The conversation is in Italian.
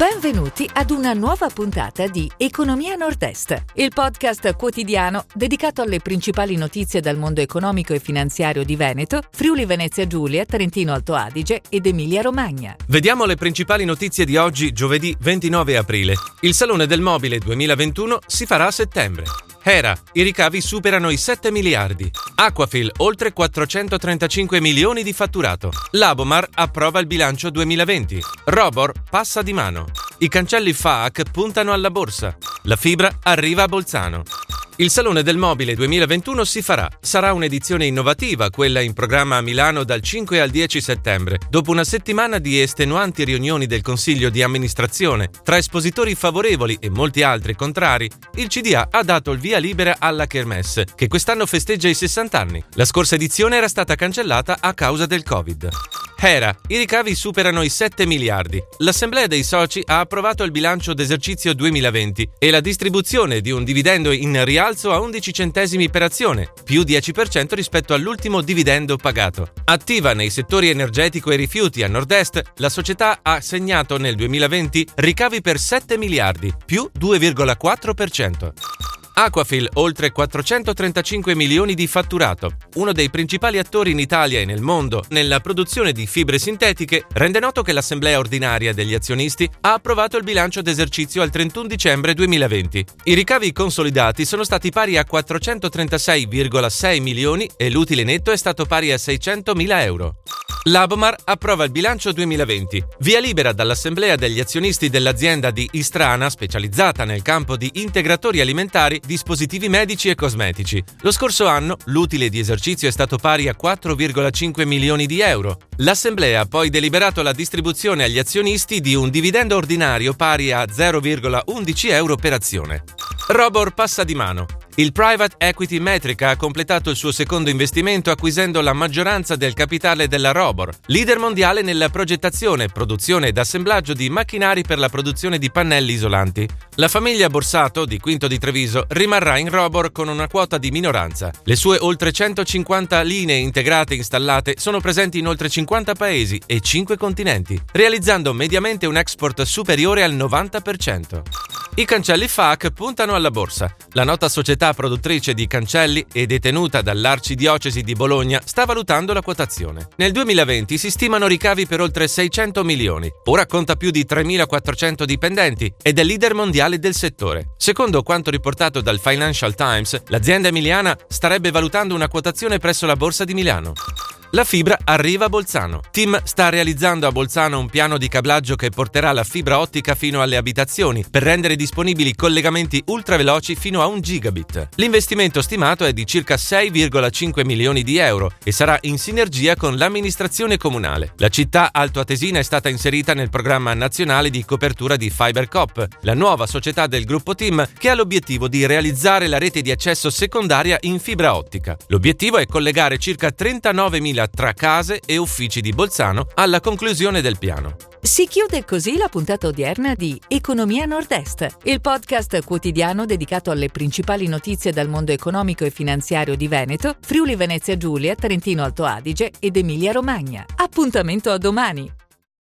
Benvenuti ad una nuova puntata di Economia Nord-Est, il podcast quotidiano dedicato alle principali notizie dal mondo economico e finanziario di Veneto, Friuli Venezia Giulia, Trentino Alto Adige ed Emilia Romagna. Vediamo le principali notizie di oggi, giovedì 29 aprile. Il Salone del Mobile 2021 si farà a settembre. Hera, i ricavi superano i 7 miliardi. Aquafil, oltre 435 milioni di fatturato. Labomar approva il bilancio 2020. Robor passa di mano. I cancelli FAAC puntano alla borsa. La fibra arriva a Bolzano. Il Salone del Mobile 2021 si farà. Sarà un'edizione innovativa, quella in programma a Milano dal 5 al 10 settembre, dopo una settimana di estenuanti riunioni del Consiglio di amministrazione, tra espositori favorevoli e molti altri contrari, il CDA ha dato il via libera alla Kermesse, che quest'anno festeggia i 60 anni. La scorsa edizione era stata cancellata a causa del Covid. Hera, i ricavi superano i 7 miliardi. L'Assemblea dei soci ha approvato il bilancio d'esercizio 2020 e la distribuzione di un dividendo in rialzo a 11 centesimi per azione, più 10% rispetto all'ultimo dividendo pagato. Attiva nei settori energetico e rifiuti a nord-est, la società ha segnato nel 2020 ricavi per 7 miliardi, più 2,4%. Aquafil oltre 435 milioni di fatturato. Uno dei principali attori in Italia e nel mondo nella produzione di fibre sintetiche rende noto che l'Assemblea ordinaria degli azionisti ha approvato il bilancio d'esercizio al 31 dicembre 2020. I ricavi consolidati sono stati pari a 436,6 milioni e l'utile netto è stato pari a 600 mila euro. L'Abomar approva il bilancio 2020, via libera dall'Assemblea degli azionisti dell'azienda di Istrana, specializzata nel campo di integratori alimentari, dispositivi medici e cosmetici. Lo scorso anno l'utile di esercizio è stato pari a 4,5 milioni di euro. L'Assemblea ha poi deliberato la distribuzione agli azionisti di un dividendo ordinario pari a 0,11 euro per azione. Robor passa di mano. Il private equity Metrica ha completato il suo secondo investimento acquisendo la maggioranza del capitale della Robor, leader mondiale nella progettazione, produzione ed assemblaggio di macchinari per la produzione di pannelli isolanti. La famiglia Borsato, di Quinto di Treviso, rimarrà in Robor con una quota di minoranza. Le sue oltre 150 linee integrate installate sono presenti in oltre 50 paesi e 5 continenti, realizzando mediamente un export superiore al 90%. I cancelli FAC puntano alla borsa. La nota società produttrice di cancelli e detenuta dall'Arcidiocesi di Bologna sta valutando la quotazione. Nel 2020 si stimano ricavi per oltre 600 milioni. Ora conta più di 3.400 dipendenti ed è leader mondiale del settore. Secondo quanto riportato dal Financial Times, l'azienda emiliana starebbe valutando una quotazione presso la borsa di Milano. La fibra arriva a Bolzano. Tim sta realizzando a Bolzano un piano di cablaggio che porterà la fibra ottica fino alle abitazioni per rendere disponibili collegamenti ultraveloci fino a 1 gigabit. L'investimento stimato è di circa 6,5 milioni di euro e sarà in sinergia con l'amministrazione comunale. La città altoatesina è stata inserita nel programma nazionale di copertura di FiberCop, la nuova società del gruppo Tim che ha l'obiettivo di realizzare la rete di accesso secondaria in fibra ottica. L'obiettivo è collegare circa 39.000 tra case e uffici di Bolzano alla conclusione del piano. Si chiude così la puntata odierna di Economia Nord-Est, il podcast quotidiano dedicato alle principali notizie dal mondo economico e finanziario di Veneto, Friuli Venezia Giulia, Trentino Alto Adige ed Emilia Romagna. Appuntamento a domani!